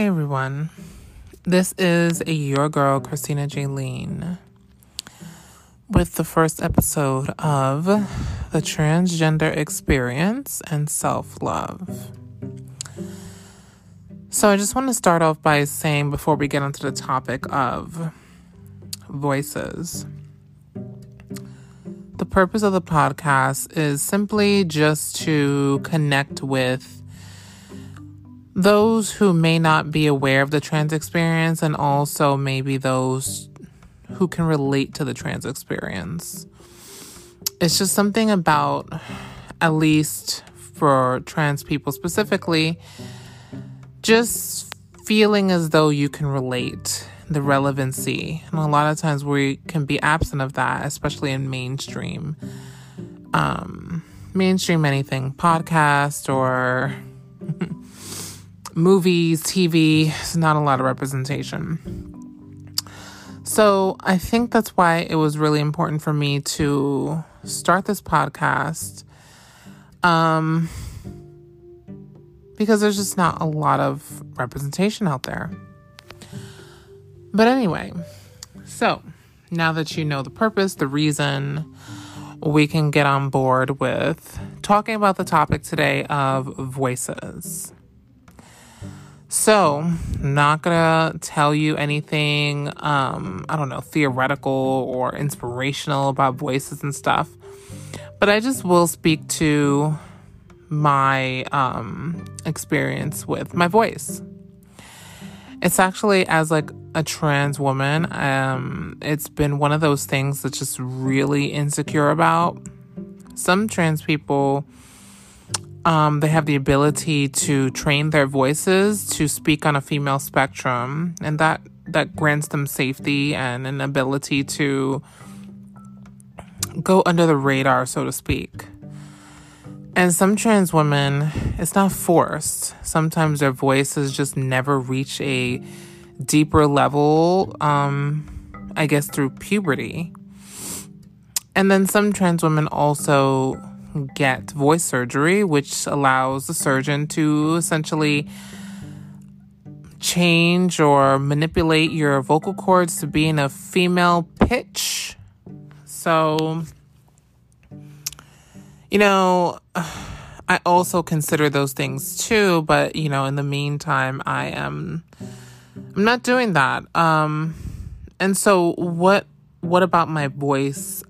Hey everyone, this is your girl Christina Jaylene with the first episode of the transgender experience and self love. So, I just want to start off by saying before we get into the topic of voices, the purpose of the podcast is simply just to connect with those who may not be aware of the trans experience and also maybe those who can relate to the trans experience. It's just something about, at least for trans people specifically, just feeling as though you can relate the relevancy. And a lot of times we can be absent of that, especially in mainstream. Um, mainstream anything, podcast or movies, TV, it's not a lot of representation. So I think that's why it was really important for me to start this podcast. Um, because there's just not a lot of representation out there. But anyway, so now that you know the purpose, the reason, we can get on board with talking about the topic today of voices. So, not gonna tell you anything, um, I don't know, theoretical or inspirational about voices and stuff, but I just will speak to my um, experience with my voice. It's actually as like a trans woman, um, it's been one of those things that's just really insecure about. Some trans people um, they have the ability to train their voices to speak on a female spectrum, and that that grants them safety and an ability to go under the radar, so to speak. And some trans women, it's not forced. Sometimes their voices just never reach a deeper level, um, I guess through puberty. And then some trans women also get voice surgery, which allows the surgeon to essentially change or manipulate your vocal cords to be in a female pitch. So, you know, I also consider those things too, but you know, in the meantime, I am I'm not doing that. Um and so what what about my voice?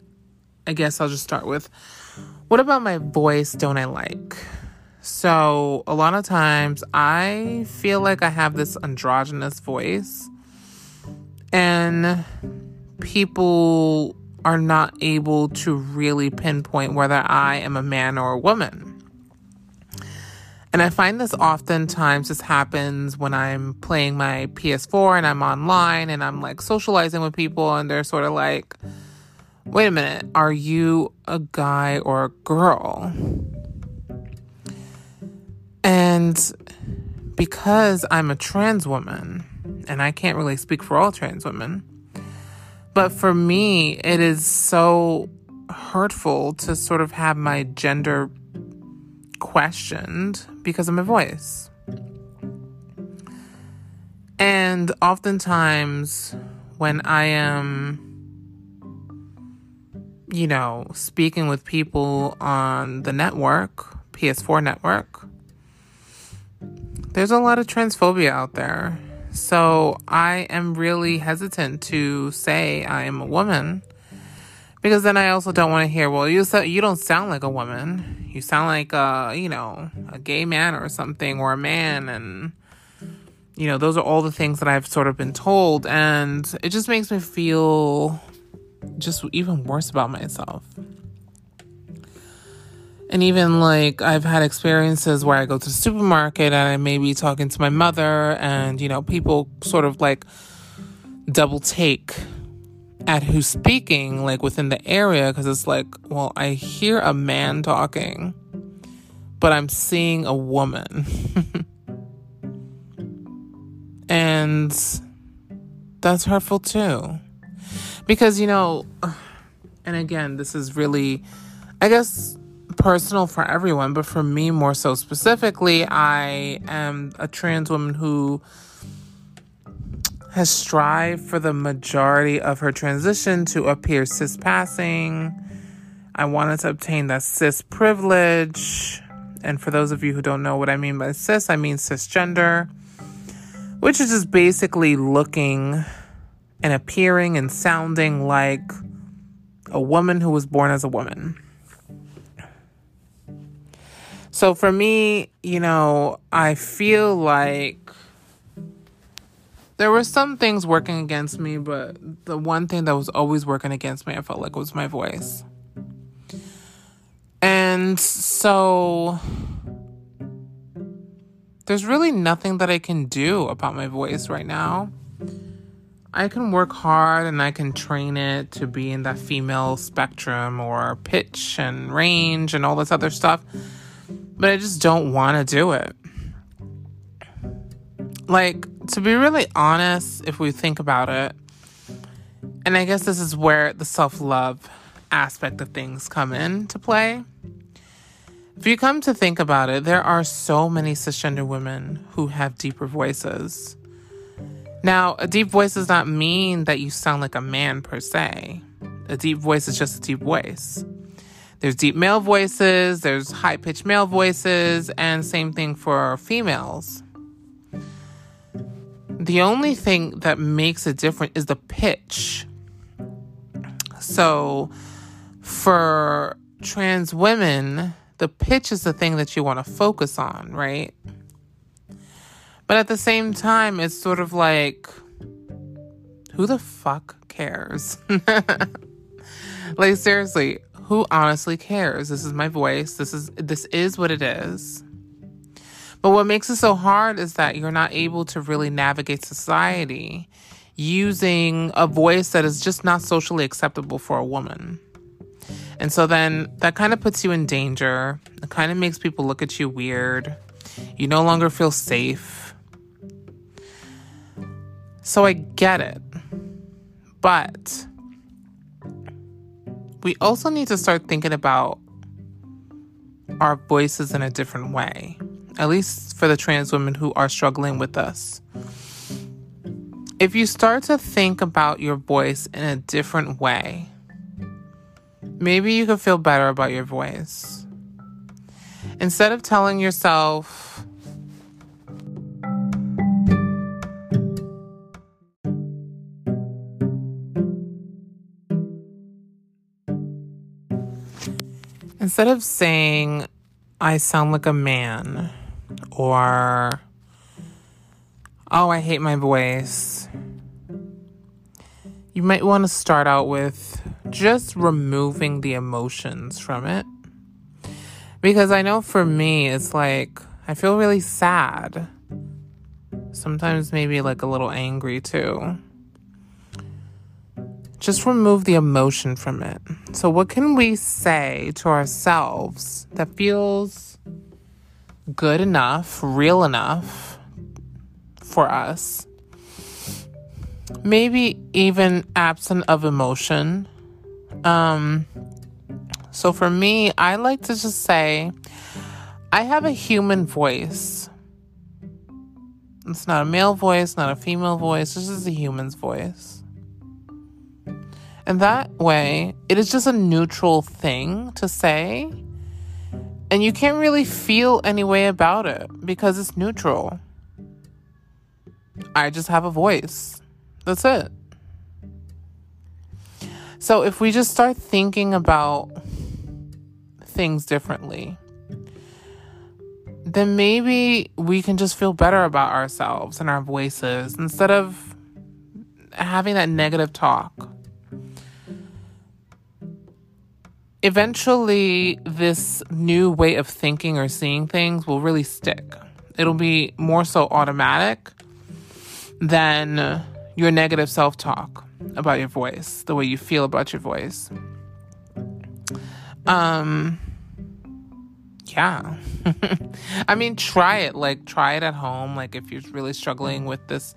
I guess I'll just start with what about my voice don't I like? So, a lot of times I feel like I have this androgynous voice, and people are not able to really pinpoint whether I am a man or a woman. And I find this oftentimes this happens when I'm playing my PS4 and I'm online and I'm like socializing with people, and they're sort of like, wait a minute, are you a guy or a girl? And because I'm a trans woman, and I can't really speak for all trans women, but for me, it is so hurtful to sort of have my gender questioned because of my voice. And oftentimes, when I am you know, speaking with people on the network, PS4 network, there's a lot of transphobia out there. So I am really hesitant to say I am a woman because then I also don't want to hear, well, you so, you don't sound like a woman. You sound like a, you know, a gay man or something or a man and you know, those are all the things that I've sort of been told and it just makes me feel just even worse about myself. And even like I've had experiences where I go to the supermarket and I may be talking to my mother, and you know, people sort of like double take at who's speaking, like within the area, because it's like, well, I hear a man talking, but I'm seeing a woman. and that's hurtful too. Because, you know, and again, this is really, I guess, personal for everyone, but for me more so specifically, I am a trans woman who has strived for the majority of her transition to appear cis passing. I wanted to obtain that cis privilege. And for those of you who don't know what I mean by cis, I mean cisgender, which is just basically looking and appearing and sounding like a woman who was born as a woman. So for me, you know, I feel like there were some things working against me, but the one thing that was always working against me, I felt like was my voice. And so there's really nothing that I can do about my voice right now. I can work hard and I can train it to be in that female spectrum or pitch and range and all this other stuff, but I just don't want to do it. Like, to be really honest, if we think about it, and I guess this is where the self love aspect of things come into play. If you come to think about it, there are so many cisgender women who have deeper voices. Now, a deep voice does not mean that you sound like a man per se. A deep voice is just a deep voice. There's deep male voices, there's high pitched male voices, and same thing for females. The only thing that makes it different is the pitch. So, for trans women, the pitch is the thing that you want to focus on, right? But at the same time, it's sort of like, who the fuck cares? like, seriously, who honestly cares? This is my voice. This is this is what it is. But what makes it so hard is that you're not able to really navigate society using a voice that is just not socially acceptable for a woman. And so then that kind of puts you in danger. It kind of makes people look at you weird. You no longer feel safe. So I get it. But we also need to start thinking about our voices in a different way, at least for the trans women who are struggling with us. If you start to think about your voice in a different way, maybe you could feel better about your voice. Instead of telling yourself, instead of saying, I sound like a man, or, oh, I hate my voice, you might want to start out with just removing the emotions from it. Because I know for me, it's like I feel really sad. Sometimes maybe like a little angry too. Just remove the emotion from it. So, what can we say to ourselves that feels good enough, real enough for us? Maybe even absent of emotion um, so for me, I like to just say, I have a human voice. It's not a male voice, not a female voice, this is a human's voice. And that way, it is just a neutral thing to say. And you can't really feel any way about it because it's neutral. I just have a voice. That's it. So if we just start thinking about things differently, then maybe we can just feel better about ourselves and our voices instead of having that negative talk. Eventually, this new way of thinking or seeing things will really stick. It'll be more so automatic than your negative self talk about your voice, the way you feel about your voice. Um, yeah. I mean, try it. Like, try it at home. Like, if you're really struggling with this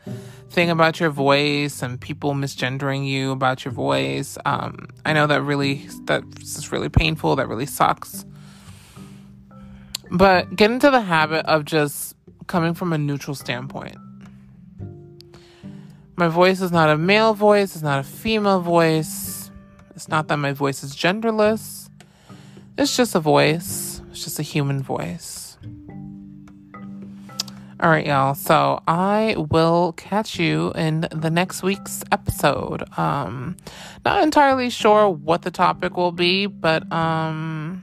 thing about your voice and people misgendering you about your voice, um, I know that really, that's just really painful. That really sucks. But get into the habit of just coming from a neutral standpoint My voice is not a male voice, it's not a female voice. It's not that my voice is genderless. It's just a voice. It's just a human voice. All right, y'all. So I will catch you in the next week's episode. Um, not entirely sure what the topic will be, but um,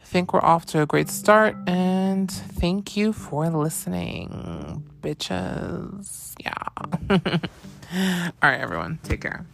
I think we're off to a great start. And thank you for listening, bitches. Yeah. All right, everyone. Take care.